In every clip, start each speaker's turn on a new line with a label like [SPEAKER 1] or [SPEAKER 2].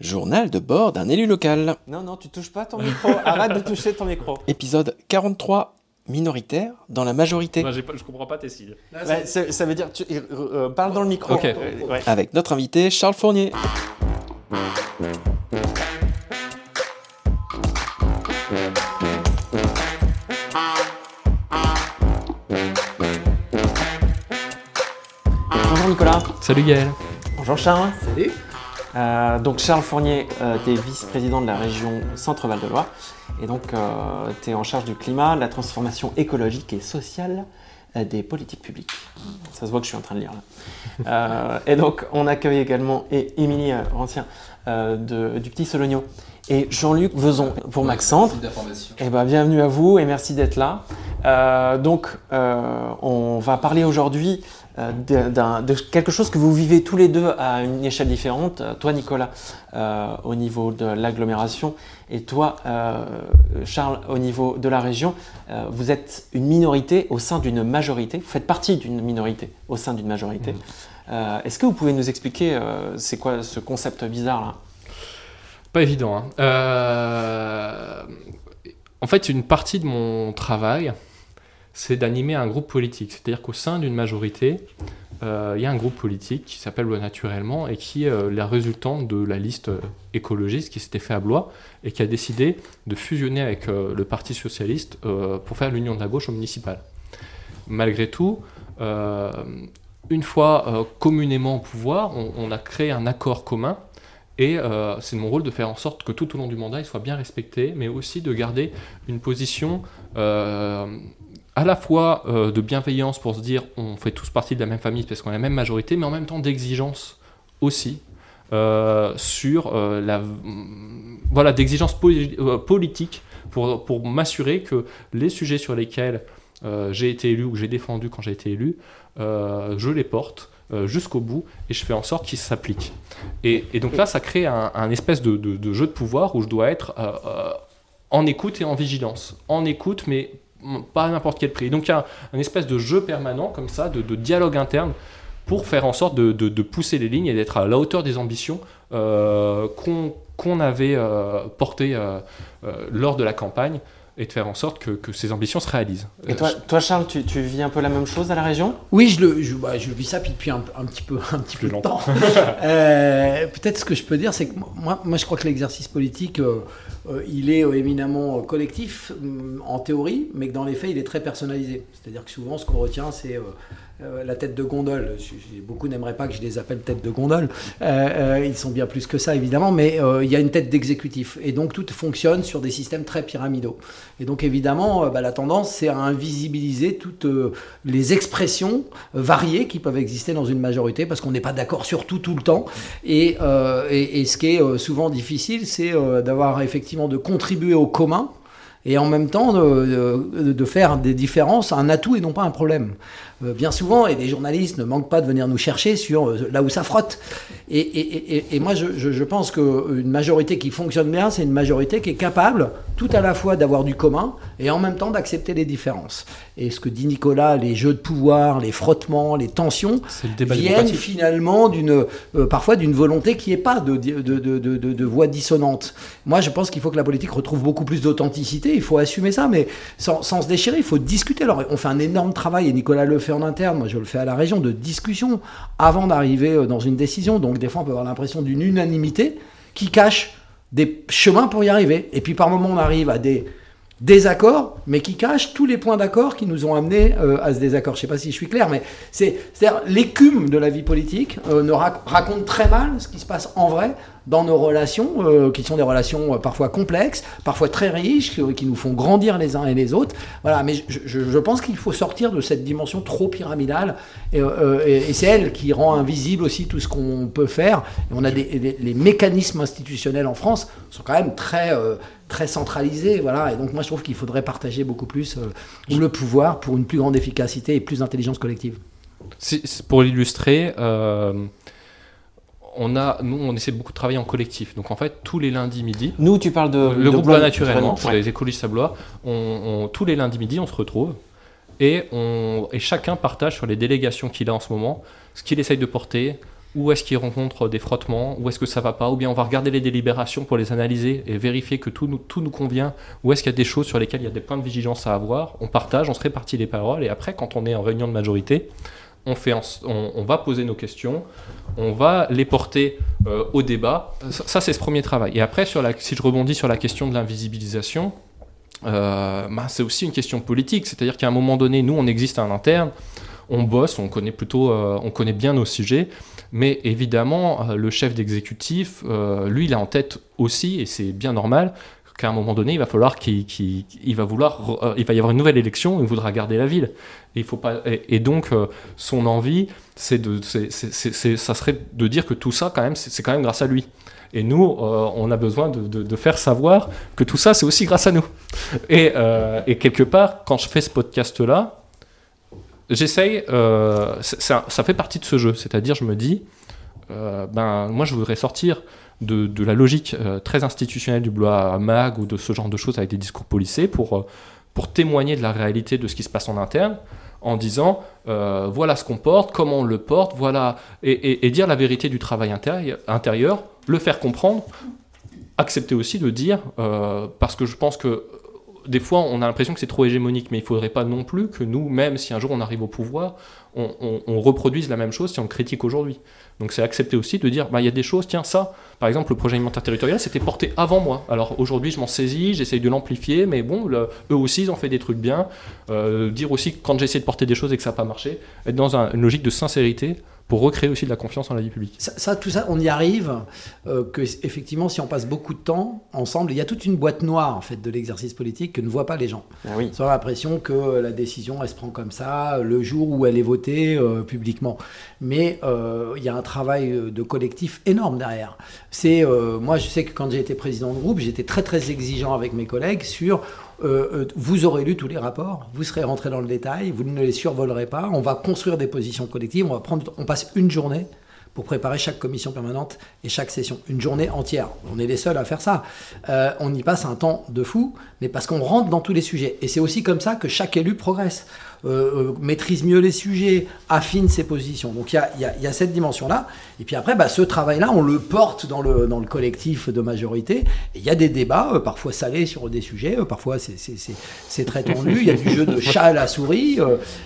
[SPEAKER 1] Journal de bord d'un élu local.
[SPEAKER 2] Non, non, tu touches pas ton micro. Arrête de toucher ton micro.
[SPEAKER 1] Épisode 43, minoritaire dans la majorité.
[SPEAKER 3] Moi, j'ai pas- je comprends pas tes signes.
[SPEAKER 2] Ouais, ça, ça veut dire, tu, euh, euh, parle dans le micro. Euh, ouais.
[SPEAKER 1] Avec notre invité Charles Fournier.
[SPEAKER 2] Bonjour Nicolas.
[SPEAKER 3] Salut Gaël.
[SPEAKER 2] Bonjour Charles.
[SPEAKER 4] Salut.
[SPEAKER 2] Euh, donc Charles Fournier, tu es vice-président de la région Centre-Val de Loire. Et donc tu es en charge du climat, de la transformation écologique et sociale euh, des politiques publiques. Ça se voit que je suis en train de lire là. Euh, et donc on accueille également et Émilie euh, Rancien euh, de- du Petit Sologno et Jean-Luc Vezon pour Maxence. Eh ben, bienvenue à vous et merci d'être là. Euh, donc, euh, on va parler aujourd'hui euh, de, d'un- de quelque chose que vous vivez tous les deux à une échelle différente. Euh, Toi, Nicolas, euh, au niveau de l'agglomération, et toi, euh, Charles, au niveau de la région. Euh, vous êtes une minorité au sein d'une majorité. Vous faites partie d'une minorité au sein d'une majorité. Euh, Est-ce que vous pouvez nous expliquer euh, c'est quoi ce concept bizarre là?
[SPEAKER 3] Pas évident. hein. Euh, En fait, une partie de mon travail, c'est d'animer un groupe politique. C'est-à-dire qu'au sein d'une majorité, euh, il y a un groupe politique qui s'appelle Naturellement et qui est euh, la résultante de la liste euh, écologiste qui s'était fait à Blois et qui a décidé de fusionner avec euh, le Parti Socialiste pour faire l'union de la gauche au municipal. Malgré tout, une fois communément au pouvoir, on, on a créé un accord commun et c'est mon rôle de faire en sorte que tout au long du mandat, il soit bien respecté, mais aussi de garder une position à la fois euh, de bienveillance pour se dire on fait tous partie de la même famille parce qu'on a la même majorité, mais en même temps d'exigence aussi euh, sur euh, la voilà d'exigence poli- politique pour, pour m'assurer que les sujets sur lesquels j'ai été élu ou que j'ai défendu quand j'ai été élu, je les porte jusqu'au bout et je fais en sorte qu'ils s'appliquent. Et, donc là, ça crée un, espèce de, de- jeu de pouvoir où je dois être en écoute et en vigilance. En écoute, mais pas à n'importe quel prix. Donc il y a un espèce de jeu permanent comme ça, de, dialogue interne pour faire en sorte de, pousser les lignes et d'être à la hauteur des ambitions euh, qu'on avait euh, portées euh, lors de la campagne et de faire en sorte que, que ces ambitions se réalisent.
[SPEAKER 2] Et toi, toi Charles, tu, tu vis un peu la même chose à la région?
[SPEAKER 4] Oui, je, le, je, bah, je vis ça puis depuis un, un petit peu, un petit peu de
[SPEAKER 3] longtemps.
[SPEAKER 4] temps. Euh, Peut-être ce que je peux dire, c'est que moi, moi, je crois que l'exercice politique, euh, euh, il est euh, éminemment euh, collectif hum, en théorie, mais que dans les faits, il est très personnalisé. C'est-à-dire que souvent, ce qu'on retient, c'est euh, la tête de gondole. Beaucoup n'aimeraient pas que je les appelle tête de gondole. Euh, euh, ils sont bien plus que ça, évidemment, mais il y a une tête d'exécutif. Et donc, tout fonctionne sur des systèmes très pyramidaux. Et donc, évidemment, bah, la tendance, c'est à invisibiliser toutes les expressions variées qui peuvent exister dans une majorité, parce qu'on n'est pas d'accord sur tout tout le temps. Et, ce qui est souvent difficile, c'est d'avoir effectivement de contribuer au commun. Et en même temps, de, de- de faire des différences un atout et non pas un problème. Euh, bien souvent, et les journalistes ne manquent pas de venir nous chercher sur euh, là où ça frotte. Et, et- et- et moi, je, pense qu'une majorité qui fonctionne bien, c'est une majorité qui est capable tout à la fois d'avoir du commun et en même temps d'accepter les différences. Et ce que dit Nicolas, les jeux de pouvoir, les frottements, les tensions,
[SPEAKER 3] le
[SPEAKER 4] viennent finalement d'une euh, parfois d'une volonté qui n'est pas de voix dissonante. Moi, je pense qu'il faut que la politique retrouve beaucoup plus d'authenticité. Il faut assumer ça, mais sans, se déchirer. Il faut discuter. Alors, on fait un énorme travail et Nicolas le fait en interne. Moi, je le fais à la région de discussion avant d'arriver euh, dans une décision. Donc, des fois, on peut avoir l'impression d'une unanimité qui cache des chemins pour y arriver. Et puis, par moments, on arrive à des désaccords, mais qui cachent tous les points d'accord qui nous ont amenés euh, à ce désaccord. Je ne sais pas si je suis clair, mais c'est c'est-à-dire l'écume de la vie politique euh, ne rac- raconte très mal ce qui se passe en vrai dans nos relations, euh, qui sont des relations euh, parfois complexes, parfois très riches, qui, nous font grandir les uns et les autres. Voilà, mais je, pense qu'il faut sortir de cette dimension trop pyramidale, et, euh, et- c'est elle qui rend invisible aussi tout ce qu'on peut faire. On a des, les, mécanismes institutionnels en France sont quand même très euh, très centralisés, voilà. Et donc moi je trouve qu'il faudrait partager beaucoup plus le pouvoir pour une plus grande efficacité et plus d'intelligence collective.
[SPEAKER 3] Pour l'illustrer, on a, nous, on essaie beaucoup de travailler en collectif. Donc en fait, tous les lundis midi,
[SPEAKER 2] Nous, tu parles de.
[SPEAKER 3] le
[SPEAKER 2] de
[SPEAKER 3] groupe
[SPEAKER 2] Blois,
[SPEAKER 3] Loi naturellement,
[SPEAKER 2] Ouais.
[SPEAKER 3] les écologistes on, on- tous les lundis midi, on se retrouve et, on, et chacun partage sur les délégations qu'il a en ce moment, ce qu'il essaye de porter, où est-ce qu'ils rencontrent des frottements, où est-ce que ça va pas, ou bien on va regarder les délibérations pour les analyser et vérifier que tout nous, tout nous convient, où est-ce qu'il y a des choses sur lesquelles il y a des points de vigilance à avoir, on partage, on se répartit les paroles, et après, quand on est en réunion de majorité, on, fait on, va poser nos questions, on va les porter euh, au débat. Ça, c'est ce premier travail. Et après, si je rebondis sur la question de l'invisibilisation, euh, bah, c'est aussi une question politique. C'est-à-dire qu'à un moment donné, nous, on existe à l'interne, on bosse, on connaît plutôt, euh, on connaît bien nos sujets. Mais évidemment, le chef d'exécutif, lui, il a en tête aussi, et c'est bien normal, qu'à un moment donné, il va falloir qu'il, va vouloir, il va y avoir une nouvelle élection, il voudra garder la ville. Et, il faut pas, et, donc, euh, son envie, c'est de, ça serait de dire que tout ça, quand même, c'est quand même grâce à lui. Et nous, euh, on a besoin de, faire savoir que tout ça, c'est aussi grâce à nous. Et, euh, quelque part, quand je fais ce podcast-là, j'essaye, ça, ça, fait partie de ce jeu. C'est-à-dire, je me dis, ben, moi, je voudrais sortir de, la logique très institutionnelle du bloc mag ou de ce genre de choses avec des discours policés pour pour témoigner de la réalité de ce qui se passe en interne, en disant euh, voilà ce qu'on porte, comment on le porte, voilà, et, dire la vérité du travail intérieur, le faire comprendre, accepter aussi de dire, euh, parce que je pense que des fois on a l'impression que c'est trop hégémonique, mais il ne faudrait pas non plus que nous, même si un jour on arrive au pouvoir, on reproduise la même chose si on le critique aujourd'hui. Donc c'est accepter aussi de dire, bah, il y a des choses, tiens, ça, par exemple, le projet alimentaire territorial, c'était porté avant moi. Alors aujourd'hui, je m'en saisis, j'essaye de l'amplifier, mais bon, eux aussi, ils ont fait des trucs bien. Euh, dire aussi, quand j'essaie de porter des choses et que ça n'a pas marché, être dans une logique de sincérité pour recréer aussi de la confiance en la vie publique.
[SPEAKER 4] Ça, tout ça, on y arrive, euh, que effectivement, si on passe beaucoup de temps ensemble, il y a toute une boîte noire en fait de l'exercice politique que ne voient pas les gens. Ah oui. Ils ont l'impression que la décision, elle se prend comme ça le jour où elle est votée euh, publiquement. Mais euh, il y a un travail de collectif énorme derrière. C'est, moi, je sais que quand j'ai été président de groupe, j'étais très très exigeant avec mes collègues sur euh, euh, vous aurez lu tous les rapports, vous serez rentré dans le détail, vous ne les survolerez pas, on va construire des positions collectives, on, va prendre, on passe une journée pour préparer chaque commission permanente et chaque session. Une journée entière. On est les seuls à faire ça. Euh, on y passe un temps de fou, mais parce qu'on rentre dans tous les sujets. Et c'est aussi comme ça que chaque élu progresse. Euh, euh, maîtrise mieux les sujets, affine ses positions. Donc il y a, y a, cette dimension-là. Et puis après, bah, ce travail-là, on le porte dans le, dans le collectif de majorité. Il y a des débats, euh, parfois salés sur des sujets, parfois c'est très tendu. Il y a du jeu de chat à la souris.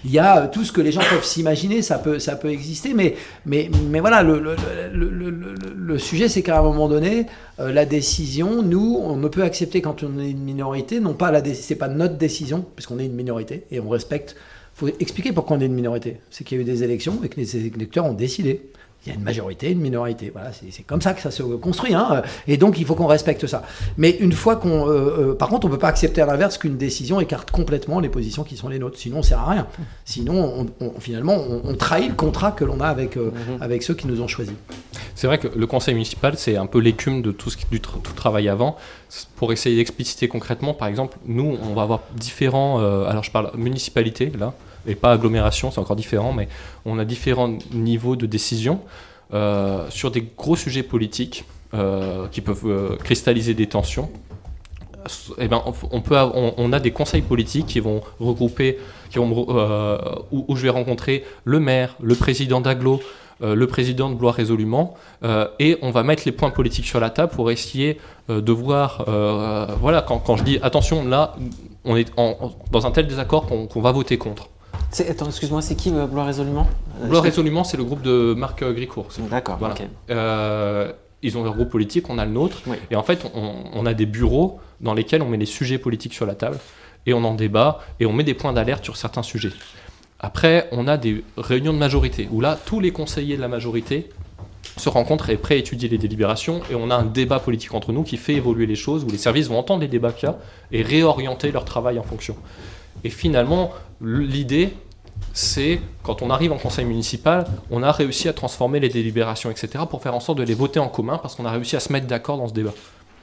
[SPEAKER 4] Il y a tout ce que les gens peuvent s'imaginer, ça peut, ça peut exister. Mais, mais, mais voilà, le, le, le, le sujet, c'est qu'à un moment donné, la décision, nous, on ne peut accepter quand on est une minorité, non pas la c'est pas notre décision, puisqu'on est une minorité et on respecte faut expliquer pourquoi on est une minorité. C'est qu'il y a eu des élections et que les électeurs ont décidé. Il y a une majorité, une minorité. Voilà, c'est comme ça que ça se construit. Hein. Et donc, il faut qu'on respecte ça. Mais une fois qu'on. Euh, euh, par contre, on ne peut pas accepter à l'inverse qu'une décision écarte complètement les positions qui sont les nôtres. Sinon, on ne sert à rien. Sinon, on, finalement, on, trahit le contrat que l'on a avec, euh, mhm. avec ceux qui nous ont choisis.
[SPEAKER 3] C'est vrai que le conseil municipal, c'est un peu l'écume de tout, ce qui, du tout travail avant. Pour essayer d'expliciter concrètement, par exemple, nous, on va avoir différents. alors, je parle municipalité, là et pas agglomération, c'est encore différent, mais on a différents niveaux de décision euh, sur des gros sujets politiques euh, qui peuvent euh, cristalliser des tensions. Eh ben, on, peut, on, a des conseils politiques qui vont regrouper, qui vont, où, je vais rencontrer le maire, le président d'Aglo, le président de Blois résolument, et on va mettre les points politiques sur la table pour essayer de voir, voilà, quand, je dis attention, là, on est dans un tel désaccord qu'on va voter contre.
[SPEAKER 2] Attends, excuse-moi, c'est qui euh, Blois Résolument?
[SPEAKER 3] Euh, Blois Résolument, c'est le groupe de Marc euh, Gricourt.
[SPEAKER 2] D'accord,
[SPEAKER 3] ils ont leur groupe politique, on a le nôtre. Et en fait, on, a des bureaux dans lesquels on met les sujets politiques sur la table et on en débat et on met des points d'alerte sur certains sujets. Après, on a des réunions de majorité où là, tous les conseillers de la majorité se rencontrent et préétudient les délibérations et on a un débat politique entre nous qui fait évoluer les choses où les services vont entendre les débats qu'il y a et réorienter leur travail en fonction. Et finalement, l'idée, c'est quand on arrive en conseil municipal, on a réussi à transformer les délibérations, etc., pour faire en sorte de les voter en commun, parce qu'on a réussi à se mettre d'accord dans ce débat.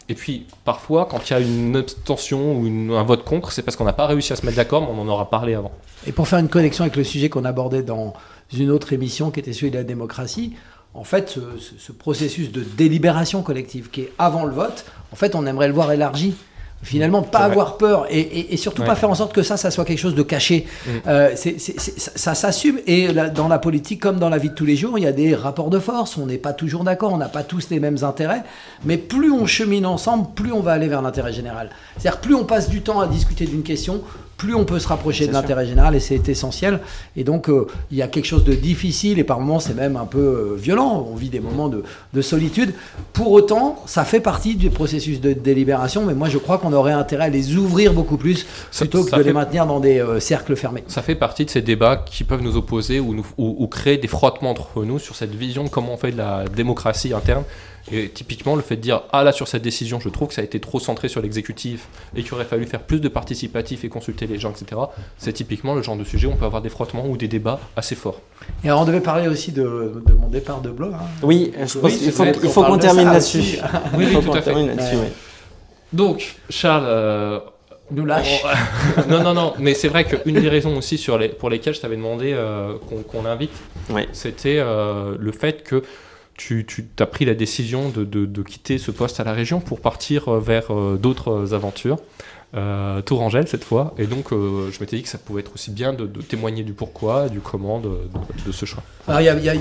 [SPEAKER 3] Et puis, parfois, quand il y a une abstention ou un vote contre, c'est parce qu'on n'a pas réussi à se mettre d'accord, mais on en aura parlé avant.
[SPEAKER 4] Et pour faire une connexion avec le sujet qu'on abordait dans une autre émission qui était celui de la démocratie, en fait, ce, ce processus de délibération collective qui est avant le vote, en fait, on aimerait le voir élargi Finalement, pas avoir peur et, et- et surtout
[SPEAKER 3] Ouais.
[SPEAKER 4] pas faire en sorte que ça, ça soit quelque chose de caché.
[SPEAKER 3] Mm.
[SPEAKER 4] Euh, ça, ça s'assume. Et dans la politique, comme dans la vie de tous les jours, il y a des rapports de force. On n'est pas toujours d'accord, on n'a pas tous les mêmes intérêts. Mais plus on chemine ensemble, plus on va aller vers l'intérêt général. C'est-à-dire, plus on passe du temps à discuter d'une question, plus on peut se rapprocher de l'intérêt général et c'est essentiel. Et donc, euh, il y a quelque chose de difficile et par moments, c'est même un peu euh, violent. On vit des moments de, de solitude. Pour autant, ça fait partie du processus de délibération, mais moi, je crois qu'on aurait intérêt à les ouvrir beaucoup plus plutôt que de
[SPEAKER 3] fait-
[SPEAKER 4] les maintenir dans des euh, cercles fermés.
[SPEAKER 3] Ça fait partie de ces débats qui peuvent nous opposer ou, nous- ou- ou créer des frottements entre nous sur cette vision de comment on fait de la démocratie interne. Et typiquement, le fait de dire Ah là, sur cette décision, je trouve que ça a été trop centré sur l'exécutif et qu'il aurait fallu faire plus de participatif et consulter les gens, etc. C'est typiquement le genre de sujet où on peut avoir des frottements ou des débats assez forts.
[SPEAKER 4] Et alors, on devait parler aussi de, de mon départ de Blois. hein.
[SPEAKER 2] Oui, je pense
[SPEAKER 4] Oui,
[SPEAKER 2] qu'il
[SPEAKER 4] c'est
[SPEAKER 2] faut,
[SPEAKER 4] qu'on
[SPEAKER 2] faut termine là-dessus.
[SPEAKER 3] Oui,
[SPEAKER 2] Il
[SPEAKER 3] oui,
[SPEAKER 2] faut
[SPEAKER 3] tout
[SPEAKER 2] qu'on
[SPEAKER 3] à fait.
[SPEAKER 2] termine là-dessus,
[SPEAKER 4] Ouais.
[SPEAKER 2] oui.
[SPEAKER 3] Donc, Charles. euh,
[SPEAKER 4] Nous lâche.
[SPEAKER 3] on- non, non, non, mais c'est vrai qu'une des raisons aussi sur les, pour lesquelles je t'avais demandé euh, qu'on qu'on l'invite,
[SPEAKER 2] Oui.
[SPEAKER 3] c'était euh, le fait que tu, tu as pris la décision de, quitter ce poste à la région pour partir euh, vers euh, d'autres aventures. Euh, Tourangelle cette fois, et donc euh, je m'étais dit que ça pouvait être aussi bien de, témoigner du pourquoi, du comment de, ce choix.
[SPEAKER 4] Alors, y y a-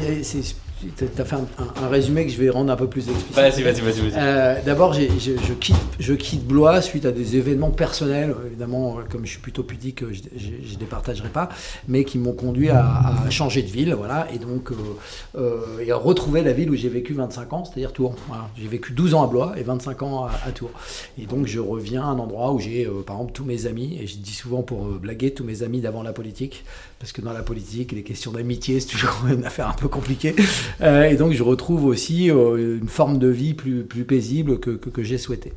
[SPEAKER 4] t'as fait un, un- un résumé que je vais rendre un peu plus explicite.
[SPEAKER 3] vas-y, vas-y, vas-y.
[SPEAKER 4] Euh, D'abord, je, je quitte, je quitte Blois suite à des événements personnels, évidemment, euh, comme je suis plutôt pudique, je ne les partagerai pas, mais qui m'ont conduit à, à changer de ville, voilà, et donc euh, euh, et à retrouver la ville où j'ai vécu 25 ans, c'est-à-dire Tours. Voilà. J'ai vécu 12 ans à Blois et 25 ans à, à Tours. Et donc, je reviens à un endroit où j'ai, par exemple, tous mes amis, et je dis souvent pour blaguer, tous mes amis d'avant la politique, parce que dans la politique, les questions d'amitié, c'est toujours une affaire un peu compliquée. Euh, et donc, je retrouve aussi euh, une forme de vie plus, plus paisible que, que, que j'ai souhaité.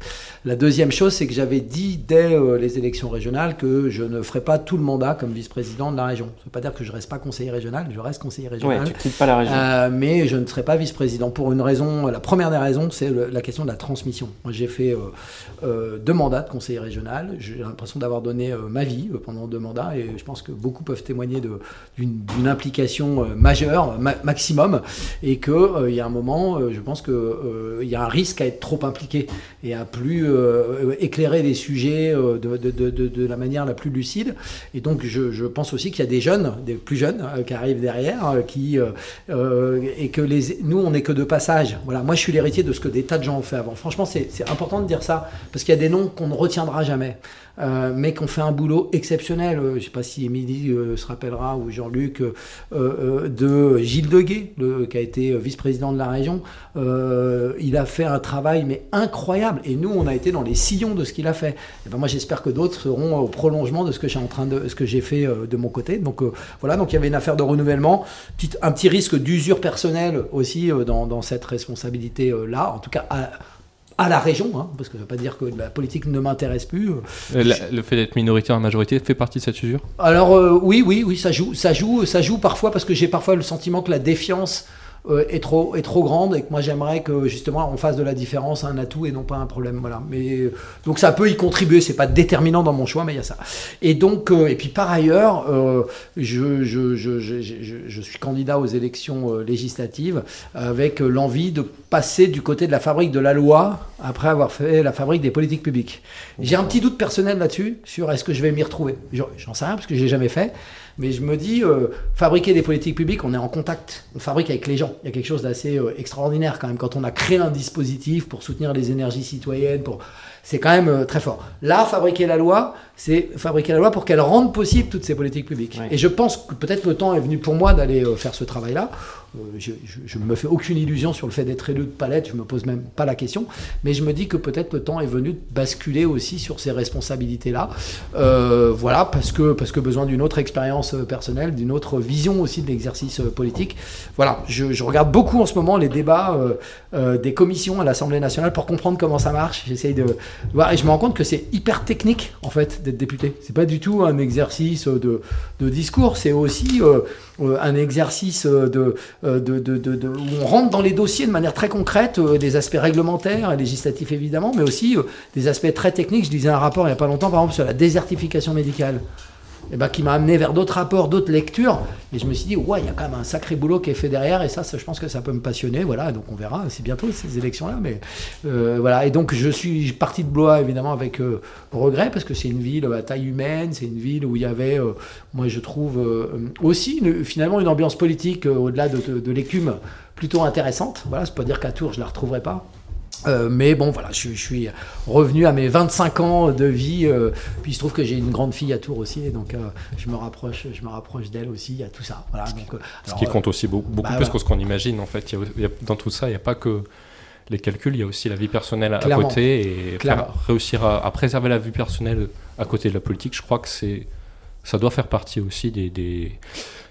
[SPEAKER 4] La deuxième chose, c'est que j'avais dit dès euh, les élections régionales que je ne ferais pas tout le mandat comme vice-président de la région. Ça ne veut pas dire que je reste pas conseiller régional, je reste conseiller
[SPEAKER 2] Ouais,
[SPEAKER 4] régional.
[SPEAKER 2] tu quittes pas la région.
[SPEAKER 4] Mais je ne serai pas vice-président pour une raison. La première des raisons, c'est la question de la transmission. J'ai fait deux mandats de conseiller régional. J'ai l'impression d'avoir donné ma vie pendant deux mandats et je pense que beaucoup peuvent témoigner d'une implication majeure, ma- maximum, et qu'il il y a un moment, euh, je pense qu'il y a un risque à être trop impliqué et à plus euh, éclairer les sujets euh, de, la manière la plus lucide. Et donc, je, pense aussi qu'il y a des jeunes, des plus jeunes, euh, qui arrivent derrière, euh, qui euh, euh, et que nous, on n'est que de passage. Voilà, moi, je suis l'héritier de ce que des tas de gens ont fait avant. Franchement, c'est important de dire ça parce qu'il y a des noms qu'on ne retiendra jamais. Euh, mais qu'on fait un boulot exceptionnel. Euh, Je ne sais pas si Émilie euh, se rappellera ou Jean-Luc euh, de Gilles Deguet, qui a été vice-président de la région. Il a fait un travail mais incroyable et nous on a été dans les sillons de ce qu'il a fait. Et ben moi j'espère que d'autres seront au prolongement de ce que j'ai en train de ce que j'ai fait de mon côté. Donc voilà donc il y avait une affaire de renouvellement, un petit risque d'usure personnelle aussi dans, dans cette responsabilité là. En tout cas à, à la région, hein, parce que ça ne veut pas dire que la politique ne m'intéresse plus.
[SPEAKER 3] Euh, la- le fait d'être minoritaire en majorité fait partie de cette usure?
[SPEAKER 4] Alors euh, oui, oui, oui, ça joue, ça joue, ça joue parfois parce que j'ai parfois le sentiment que la défiance euh, est trop est trop grande et que moi j'aimerais que justement on fasse de la différence un atout et non pas un problème. Voilà. Mais euh, donc ça peut y contribuer. C'est pas déterminant dans mon choix, mais il y a ça. Et donc euh, et puis par ailleurs, euh, je, je, je, je, je, je suis candidat aux élections euh, législatives avec euh, l'envie de passer du côté de la fabrique de la loi après avoir fait la fabrique des politiques publiques. J'ai un petit doute personnel là-dessus sur est-ce que je vais m'y retrouver. J'en sais rien parce que j'ai jamais fait. Mais je me dis, euh, fabriquer des politiques publiques, on est en contact, on fabrique avec les gens. Il y a quelque chose d'assez euh, extraordinaire quand même quand on a créé un dispositif pour soutenir les énergies citoyennes. Pour... C'est quand même euh, très fort. Là, fabriquer la loi, c'est fabriquer la loi pour qu'elle rende possible toutes ces politiques publiques.
[SPEAKER 2] Oui.
[SPEAKER 4] Et je pense que peut-être le temps est venu pour moi d'aller euh, faire ce travail-là. Euh, je, ne me fais aucune illusion sur le fait d'être élu de palette, je me pose même pas la question. Mais je me dis que peut-être le temps est venu de basculer aussi sur ces responsabilités-là. Euh, voilà, parce que, parce que besoin d'une autre expérience personnelle, d'une autre vision aussi de l'exercice politique. Voilà, je, je regarde beaucoup en ce moment les débats euh, euh, des commissions à l'Assemblée nationale pour comprendre comment ça marche. J'essaye de voir et je me rends compte que c'est hyper technique en fait d'être député. C'est pas du tout un exercice de, de discours, c'est aussi euh, euh, un exercice euh, de, de, de, où on rentre dans les dossiers de manière très concrète, des aspects réglementaires législatifs évidemment, mais aussi des aspects très techniques. Je lisais un rapport il n'y a pas longtemps, par exemple, sur la désertification médicale. Et ben, qui m'a amené vers d'autres rapports, d'autres lectures. Et je me suis dit, ouais, il y a quand même un sacré boulot qui est fait derrière. Et ça, je pense que ça peut me passionner. Voilà, donc on verra. C'est bientôt ces élections-là. Mais euh, voilà. Et donc je suis parti de Blois, évidemment, avec euh, regret, parce que c'est une ville à taille humaine. C'est une ville où il y avait, euh, moi je trouve, aussi finalement une ambiance politique au-delà de, de, l'écume plutôt intéressante. Voilà, c'est pas dire qu'à Tours, je la retrouverai pas. Euh, mais bon, voilà, je, suis revenu à mes 25 ans de vie. Euh, puis il se trouve que j'ai une grande fille à Tours aussi, et donc euh, je me rapproche, je me rapproche d'elle aussi. Il y a tout ça. Voilà, donc,
[SPEAKER 3] ce qui compte aussi beaucoup, bah, plus que ce qu'on imagine. En fait, dans tout ça, il n'y a pas que les calculs, il y a aussi la vie personnelle à côté et réussir à, préserver la vie personnelle à côté de la politique. Je crois que c'est, ça doit faire partie aussi des, des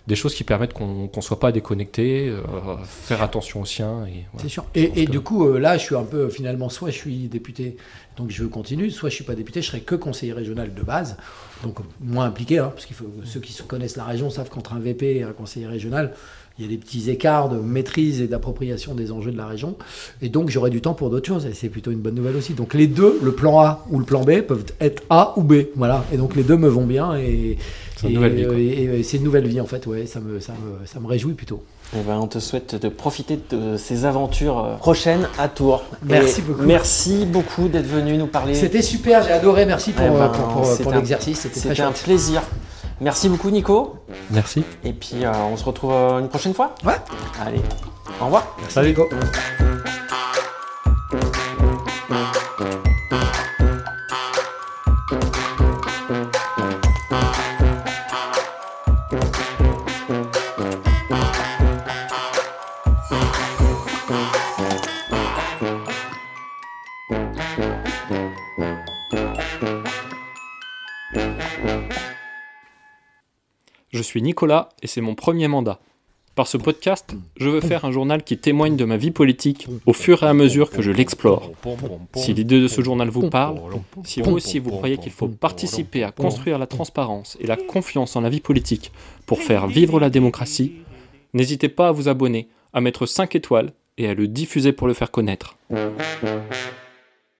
[SPEAKER 3] des choses qui permettent qu'on ne soit pas déconnecté, euh, faire attention aux siens.
[SPEAKER 4] Et, C'est sûr. Et, du coup, euh, là, je suis un peu, finalement, soit je suis député, donc je veux continuer, soit je suis pas député, je serai que conseiller régional de base, donc moins impliqué, hein, parce que ceux qui connaissent la région savent qu'entre un VP et un conseiller régional, il y a des petits écarts de maîtrise et d'appropriation des enjeux de la région. Et donc, j'aurai du temps pour d'autres choses. Et c'est plutôt une bonne nouvelle aussi. Donc, les deux, le plan A ou le plan B, peuvent être A ou B. Voilà. Et donc, les deux me vont bien. Et, c'est une nouvelle vie. Et, c'est une nouvelle vie, en fait. Ouais, ça me, ça me, ça me réjouit plutôt.
[SPEAKER 2] Eh ben, on te souhaite de profiter de ces aventures euh, prochaines à Tours.
[SPEAKER 4] Merci beaucoup.
[SPEAKER 2] Merci beaucoup d'être venu nous parler.
[SPEAKER 4] C'était super, j'ai adoré. Merci pour, eh ben, pour, pour, l'exercice.
[SPEAKER 2] C'était un plaisir. Merci beaucoup Nico.
[SPEAKER 3] Merci.
[SPEAKER 2] Et puis euh, on se retrouve euh, une prochaine fois.
[SPEAKER 4] Ouais.
[SPEAKER 2] Allez, au revoir.
[SPEAKER 3] Salut Nico.
[SPEAKER 5] Je suis Nicolas et c'est mon premier mandat. Par ce podcast, je veux faire un journal qui témoigne de ma vie politique au fur et à mesure que je l'explore. Si l'idée de ce journal vous parle, si vous aussi vous croyez qu'il faut participer à construire la transparence et la confiance en la vie politique pour faire vivre la démocratie, n'hésitez pas à vous abonner, à mettre 5 étoiles et à le diffuser pour le faire connaître.